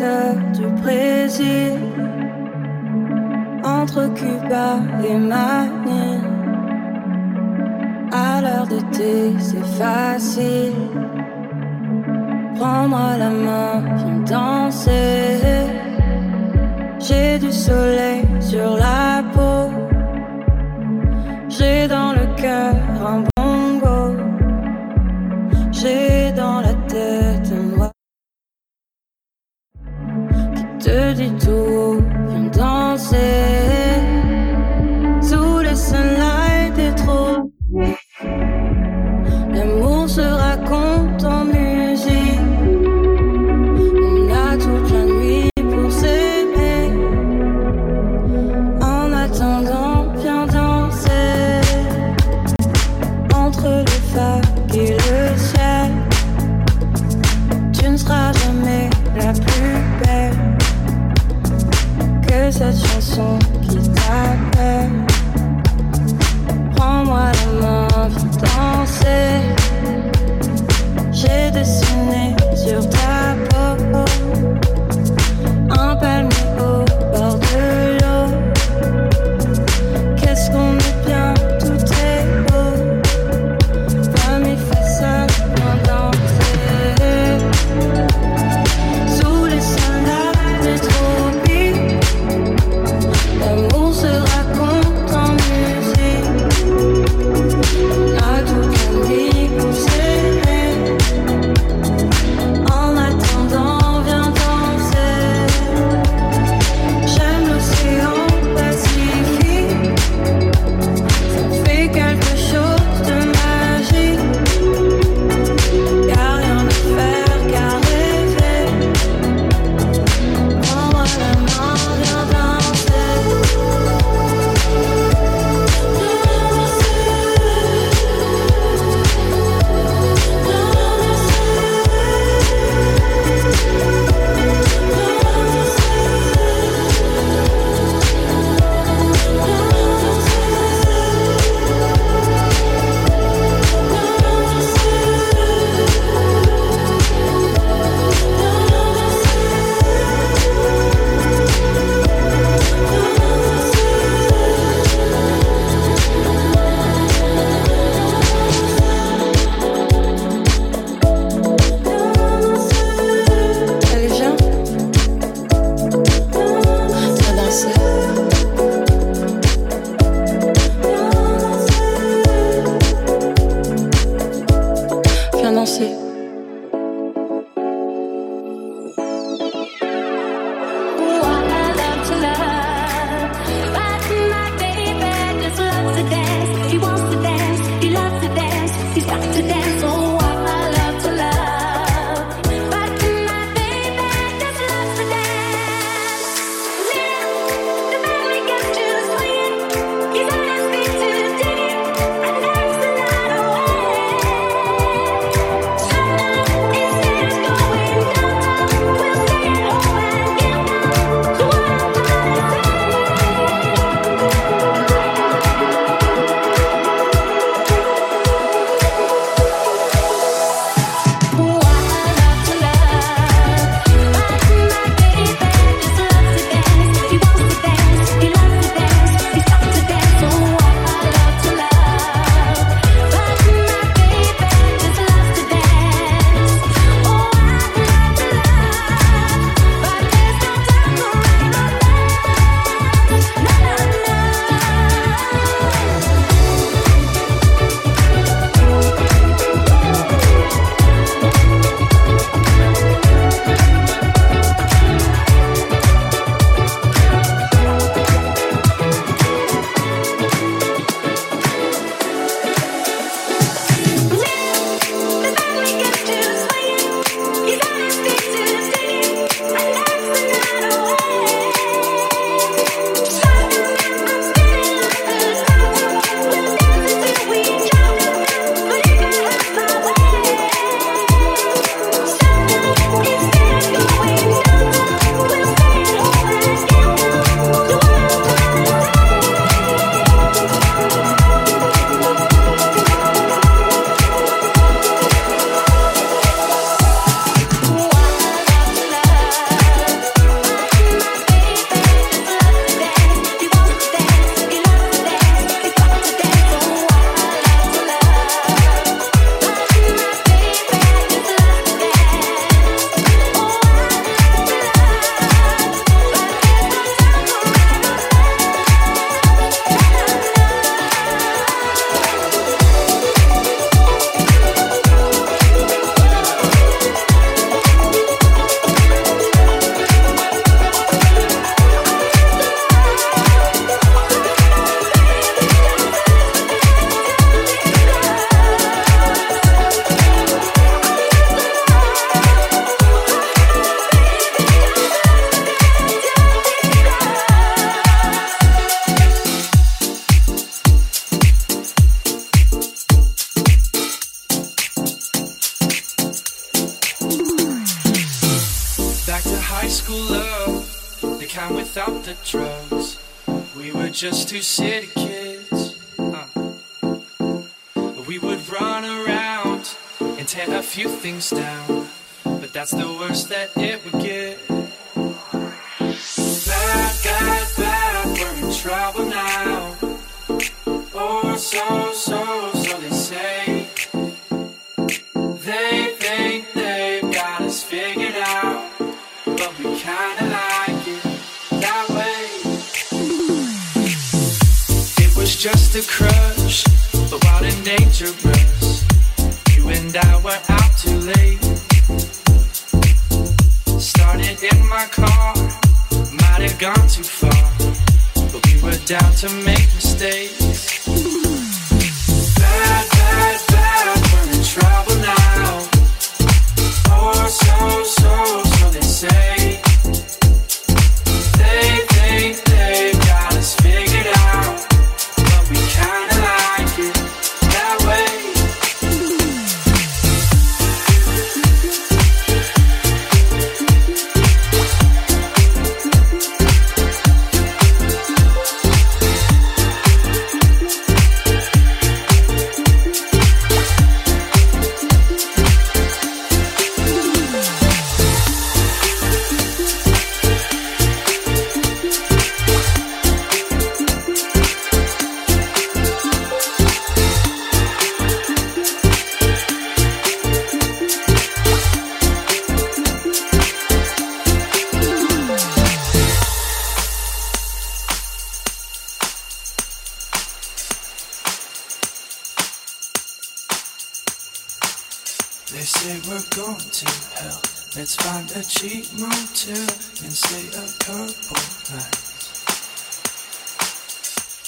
du Brésil, entre Cuba et Manille. À l'heure de thé, c'est facile. Prendre la main, viens danser. J'ai du soleil sur la peau. J'ai dans le cœur un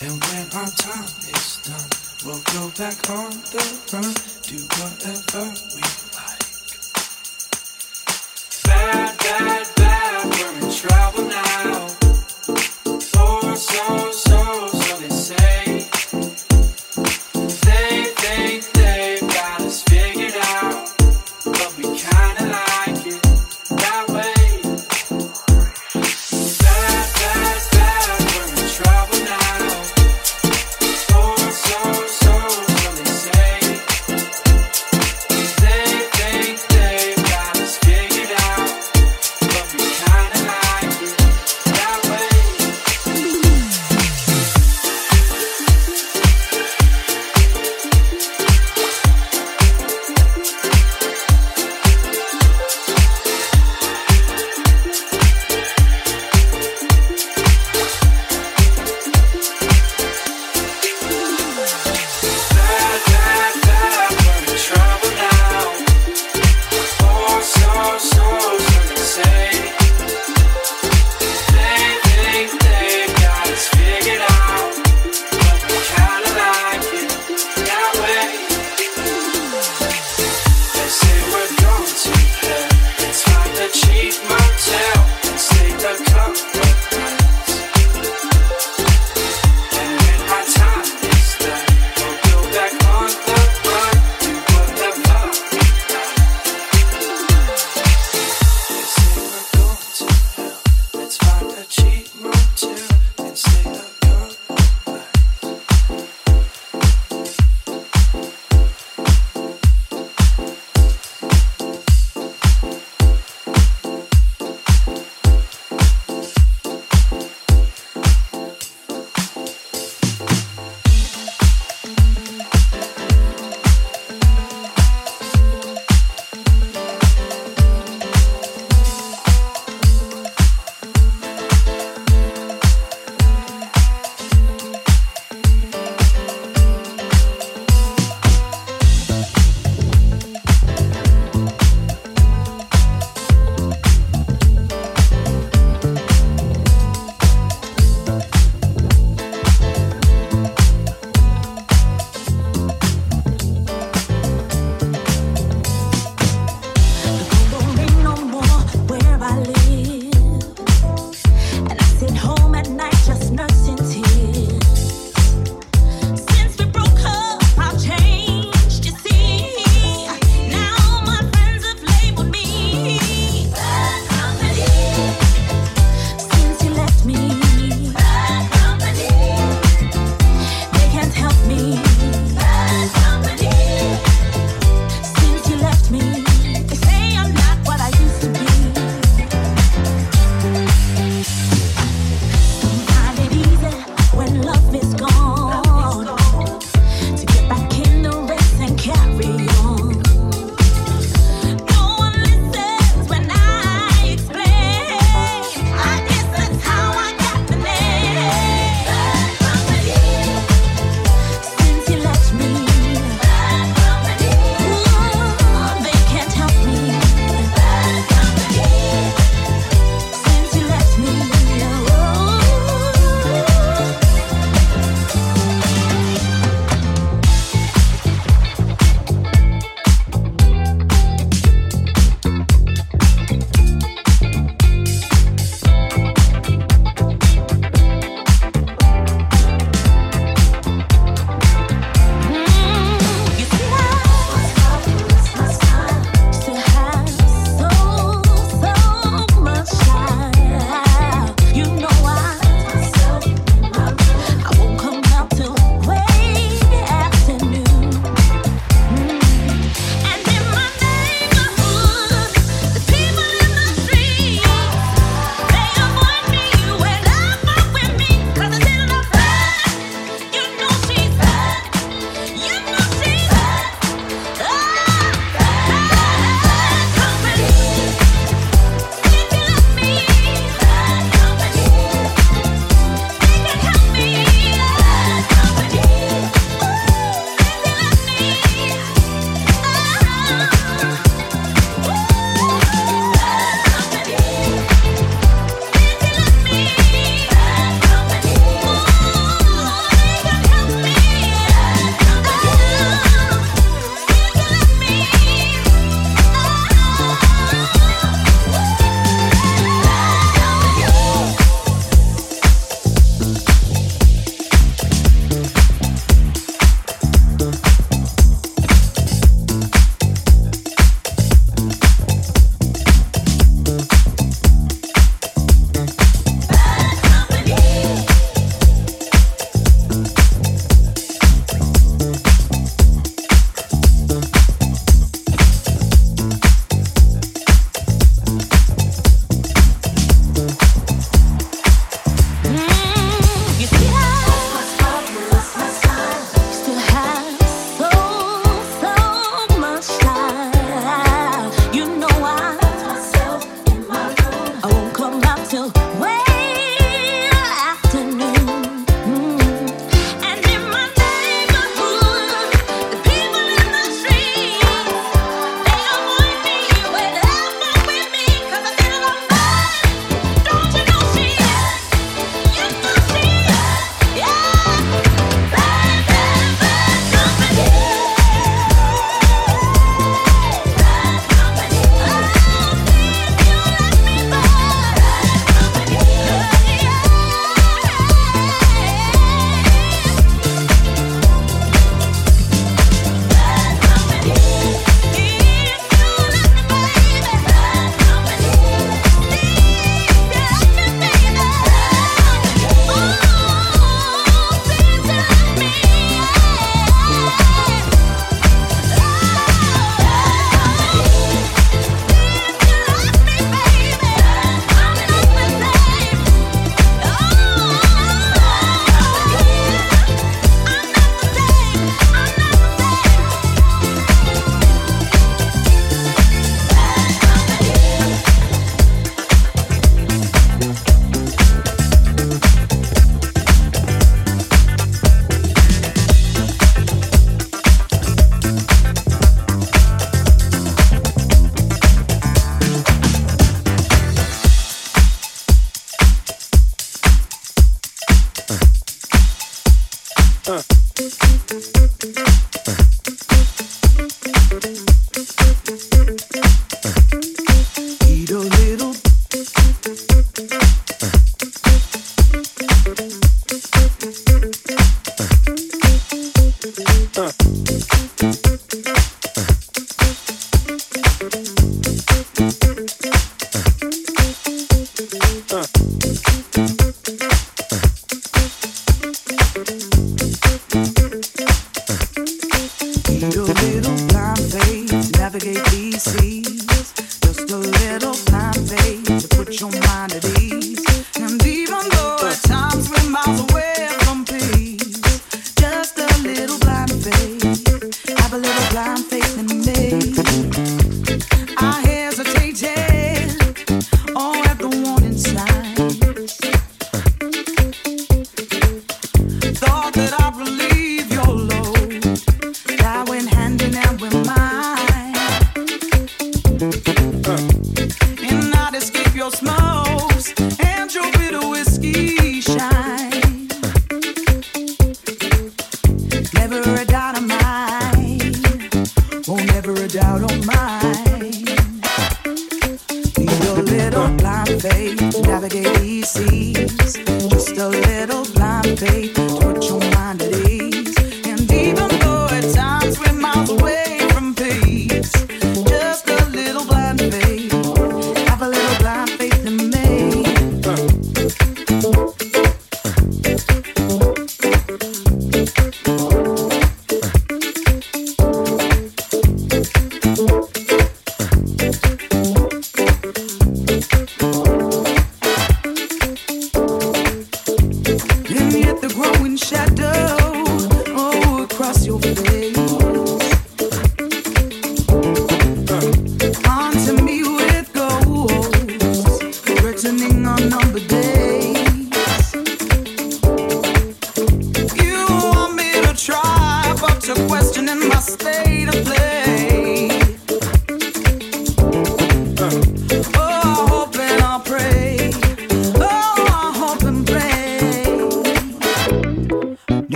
And when our time is done, we'll go back on the run, do whatever we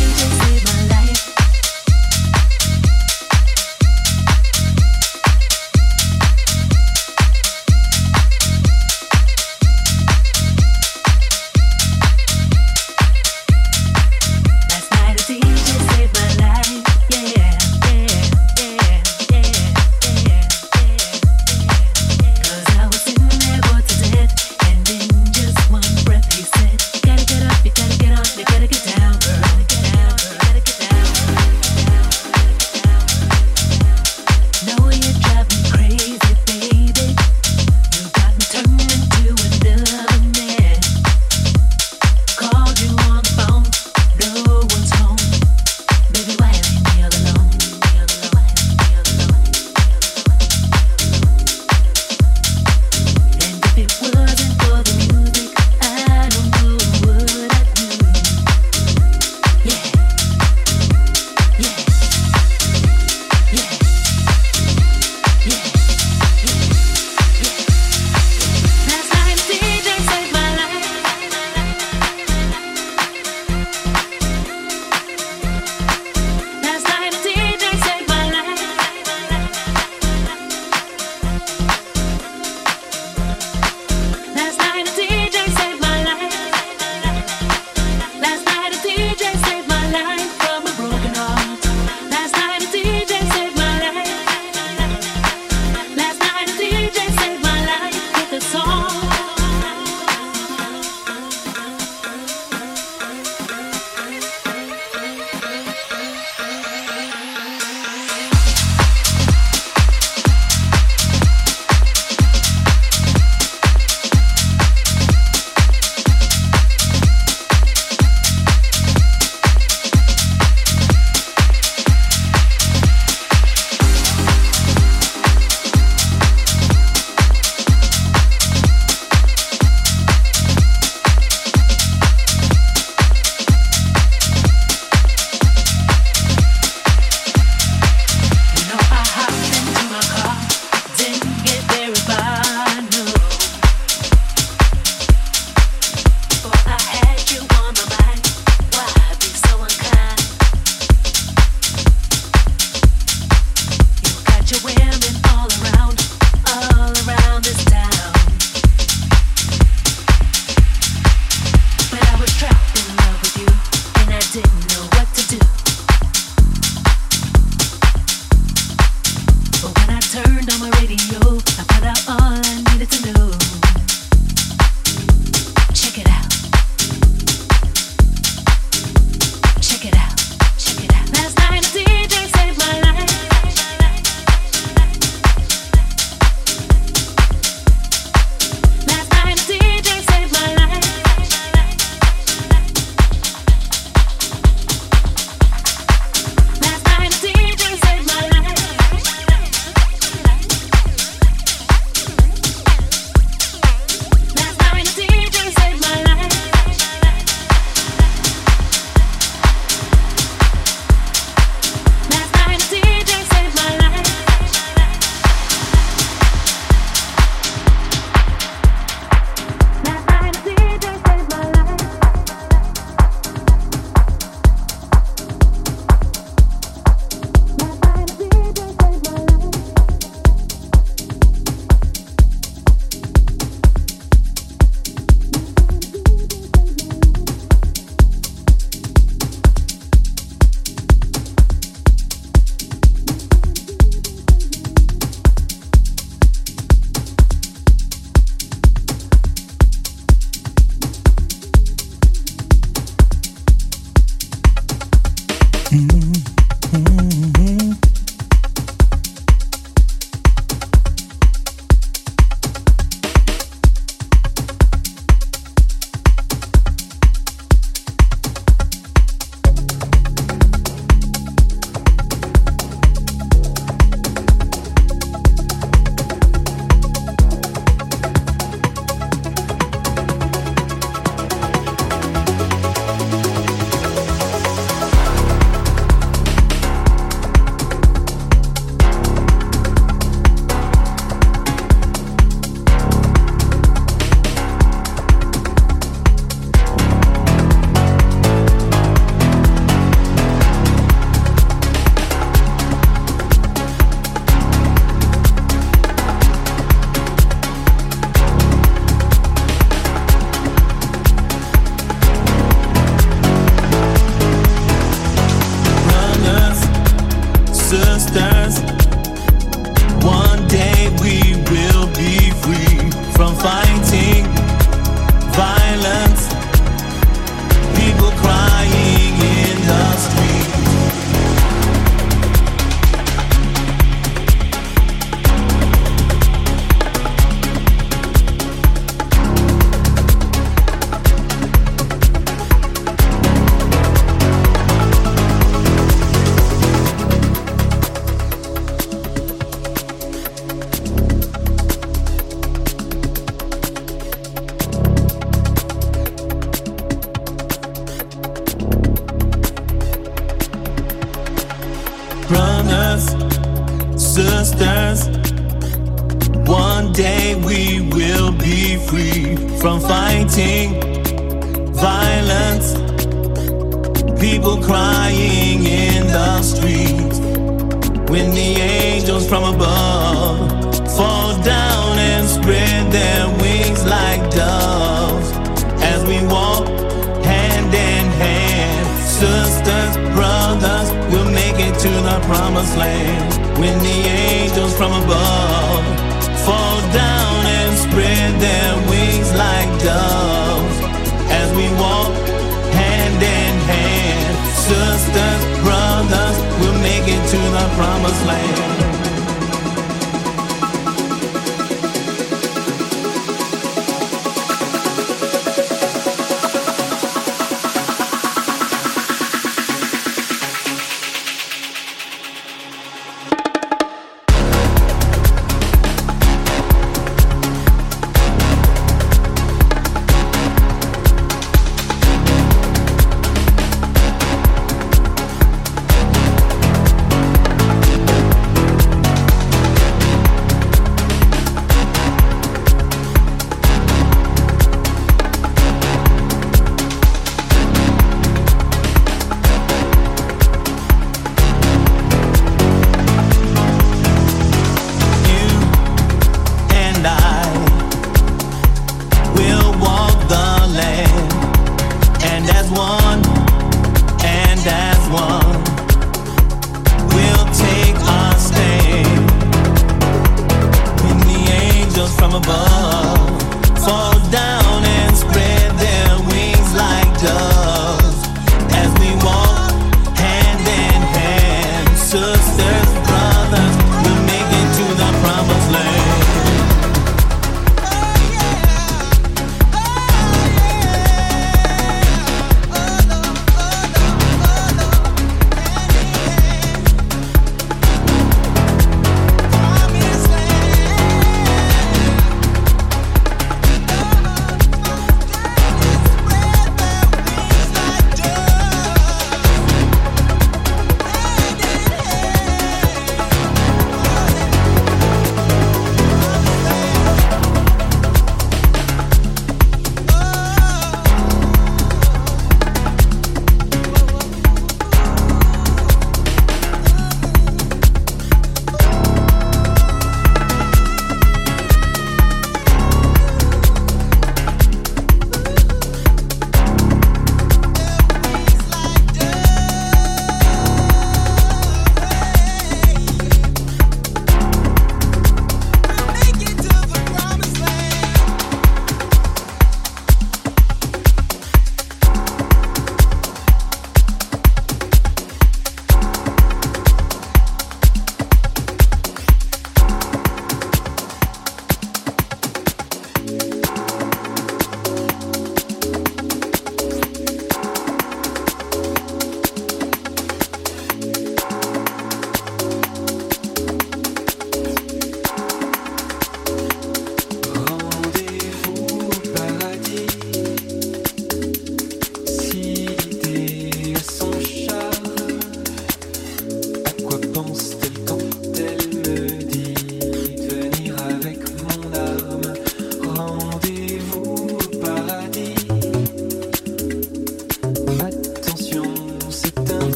you can save my life.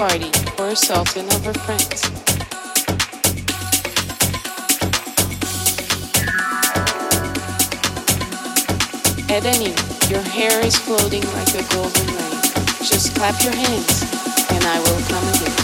Party for herself and of her friends. Edeni, your hair is floating like a golden rain. Just clap your hands and I will come again.